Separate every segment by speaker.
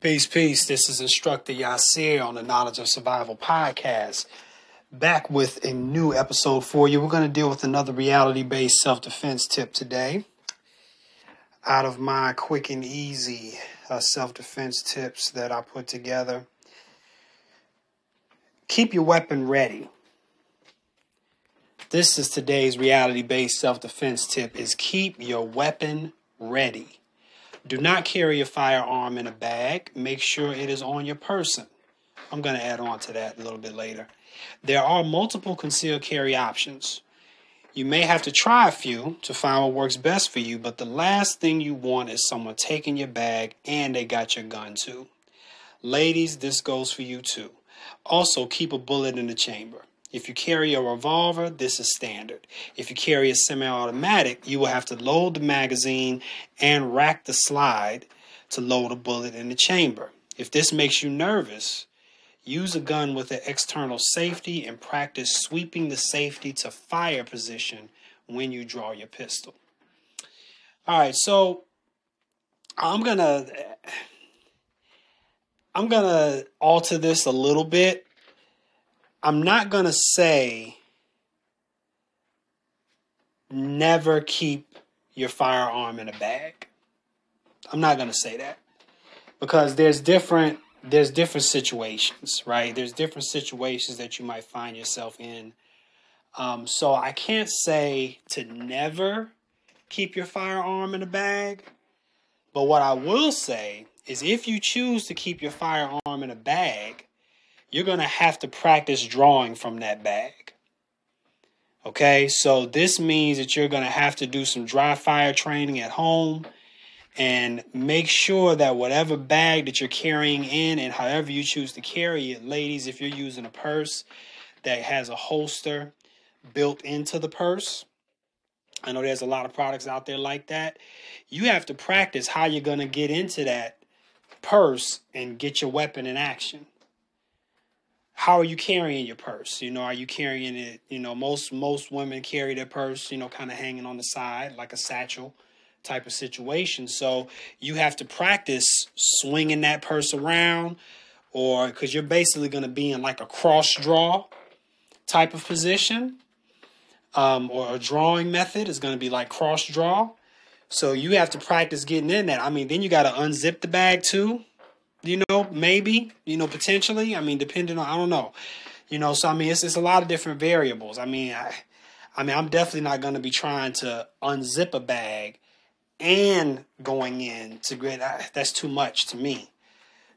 Speaker 1: Peace, peace. This is Instructor Yasir on the Knowledge of Survival podcast. Back with a new episode for you. We're going to deal with another reality based self defense tip today. Out of my quick and easy uh, self defense tips that I put together, keep your weapon ready. This is today's reality based self defense tip is keep your weapon ready. Do not carry a firearm in a bag. Make sure it is on your person. I'm going to add on to that a little bit later. There are multiple concealed carry options. You may have to try a few to find what works best for you, but the last thing you want is someone taking your bag and they got your gun too. Ladies, this goes for you too. Also, keep a bullet in the chamber. If you carry a revolver, this is standard. If you carry a semi automatic, you will have to load the magazine and rack the slide to load a bullet in the chamber. If this makes you nervous, use a gun with an external safety and practice sweeping the safety to fire position when you draw your pistol. All right, so I'm going to I'm going to alter this a little bit I'm not going to say never keep your firearm in a bag. I'm not going to say that because there's different there's different situations, right? There's different situations that you might find yourself in. Um, so I can't say to never keep your firearm in a bag. But what I will say is if you choose to keep your firearm in a bag, you're going to have to practice drawing from that bag. Okay, so this means that you're going to have to do some dry fire training at home and make sure that whatever bag that you're carrying in and however you choose to carry it, ladies, if you're using a purse that has a holster built into the purse, I know there's a lot of products out there like that. You have to practice how you're going to get into that purse and get your weapon in action how are you carrying your purse? You know, are you carrying it? You know, most most women carry their purse, you know, kind of hanging on the side like a satchel type of situation. So you have to practice swinging that purse around, or because you're basically going to be in like a cross draw type of position, um, or a drawing method is going to be like cross draw. So you have to practice getting in that. I mean, then you got to unzip the bag too you know, maybe, you know, potentially. I mean, depending on, I don't know, you know. So I mean, it's it's a lot of different variables. I mean, I, I mean, I'm definitely not going to be trying to unzip a bag and going in to get that's too much to me.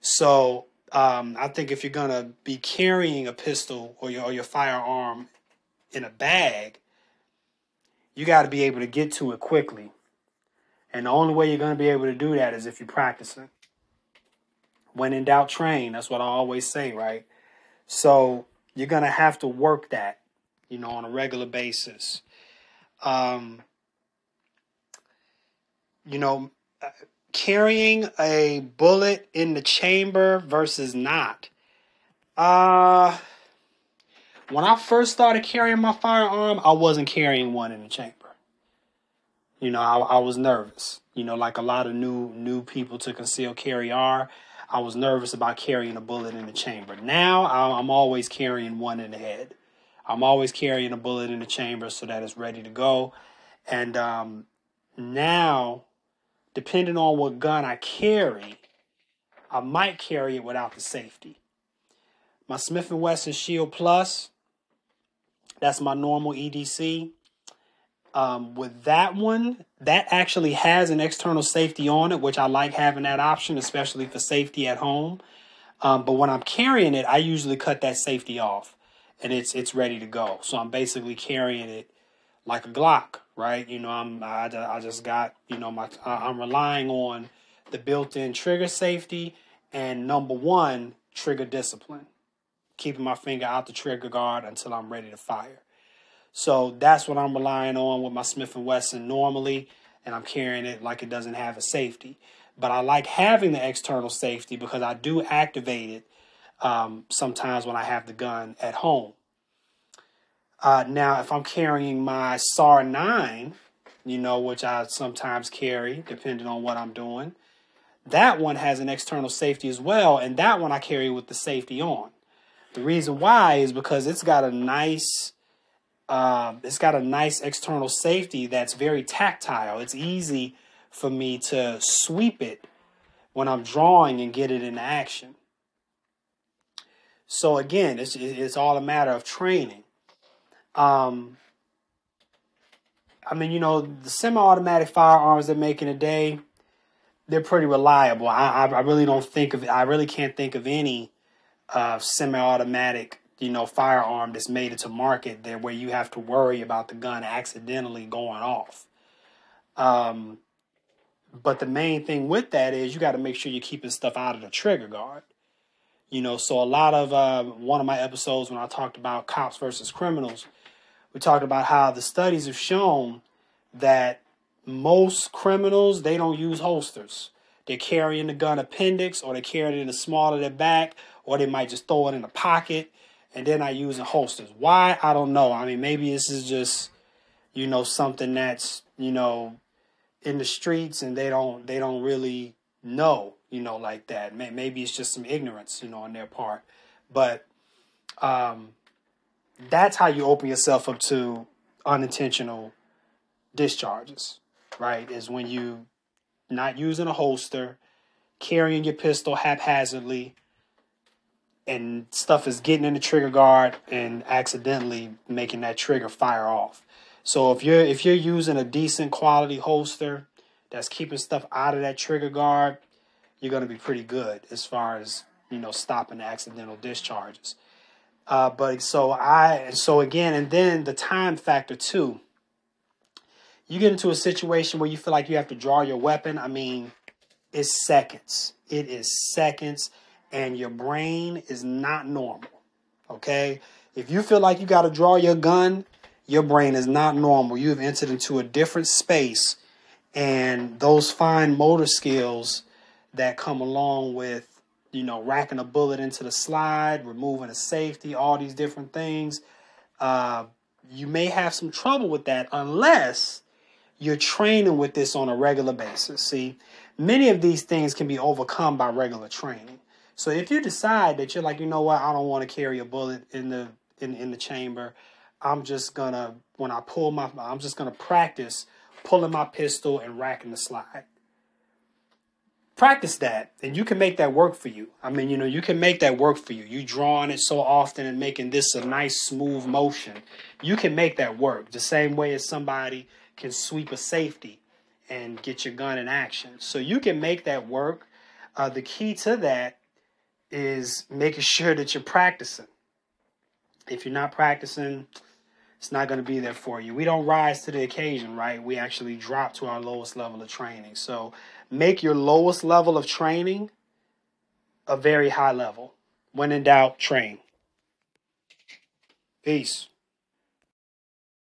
Speaker 1: So um, I think if you're going to be carrying a pistol or your or your firearm in a bag, you got to be able to get to it quickly. And the only way you're going to be able to do that is if you're practicing. When in doubt, train. That's what I always say, right? So you're gonna have to work that, you know, on a regular basis. Um, you know, uh, carrying a bullet in the chamber versus not. Uh, when I first started carrying my firearm, I wasn't carrying one in the chamber. You know, I, I was nervous. You know, like a lot of new new people to conceal carry are. I was nervous about carrying a bullet in the chamber. Now I'm always carrying one in the head. I'm always carrying a bullet in the chamber so that it's ready to go. And um, now, depending on what gun I carry, I might carry it without the safety. My Smith & Wesson Shield Plus, that's my normal EDC. Um, with that one, that actually has an external safety on it, which I like having that option, especially for safety at home. Um, but when I'm carrying it, I usually cut that safety off, and it's it's ready to go. So I'm basically carrying it like a Glock, right? You know, I'm I, I just got you know my I'm relying on the built-in trigger safety and number one trigger discipline, keeping my finger out the trigger guard until I'm ready to fire. So that's what I'm relying on with my Smith & Wesson normally, and I'm carrying it like it doesn't have a safety. But I like having the external safety because I do activate it um, sometimes when I have the gun at home. Uh, now, if I'm carrying my SAR 9, you know, which I sometimes carry depending on what I'm doing, that one has an external safety as well, and that one I carry with the safety on. The reason why is because it's got a nice, uh, it's got a nice external safety that's very tactile. It's easy for me to sweep it when I'm drawing and get it into action. So again, it's it's all a matter of training. Um, I mean, you know, the semi-automatic firearms they're making today, they're pretty reliable. I, I, I really don't think of I really can't think of any uh, semi-automatic you know firearm that's made it to market there where you have to worry about the gun accidentally going off. Um, but the main thing with that is you got to make sure you're keeping stuff out of the trigger guard. You know, so a lot of uh, one of my episodes when I talked about cops versus criminals, we talked about how the studies have shown that most criminals they don't use holsters. They're carrying the gun appendix or they're carrying it in the small of their back or they might just throw it in a pocket and then I use a holsters. Why? I don't know. I mean, maybe this is just, you know, something that's, you know, in the streets and they don't they don't really know, you know, like that. Maybe it's just some ignorance, you know, on their part. But um, that's how you open yourself up to unintentional discharges, right? Is when you not using a holster, carrying your pistol haphazardly, and stuff is getting in the trigger guard and accidentally making that trigger fire off. So if you're if you're using a decent quality holster that's keeping stuff out of that trigger guard, you're going to be pretty good as far as you know stopping accidental discharges. Uh, but so I and so again, and then the time factor too. You get into a situation where you feel like you have to draw your weapon. I mean, it's seconds. It is seconds and your brain is not normal. Okay? If you feel like you got to draw your gun, your brain is not normal. You have entered into a different space, and those fine motor skills that come along with, you know, racking a bullet into the slide, removing a safety, all these different things, uh, you may have some trouble with that unless you're training with this on a regular basis. See, many of these things can be overcome by regular training. So if you decide that you're like, you know what, I don't want to carry a bullet in the in, in the chamber, I'm just gonna when I pull my I'm just gonna practice pulling my pistol and racking the slide. Practice that, and you can make that work for you. I mean, you know, you can make that work for you. You drawing it so often and making this a nice smooth motion. You can make that work the same way as somebody can sweep a safety and get your gun in action. So you can make that work. Uh, the key to that is making sure that you're practicing. If you're not practicing, it's not going to be there for you. We don't rise to the occasion, right? We actually drop to our lowest level of training. So make your lowest level of training a very high level. When in doubt, train. Peace.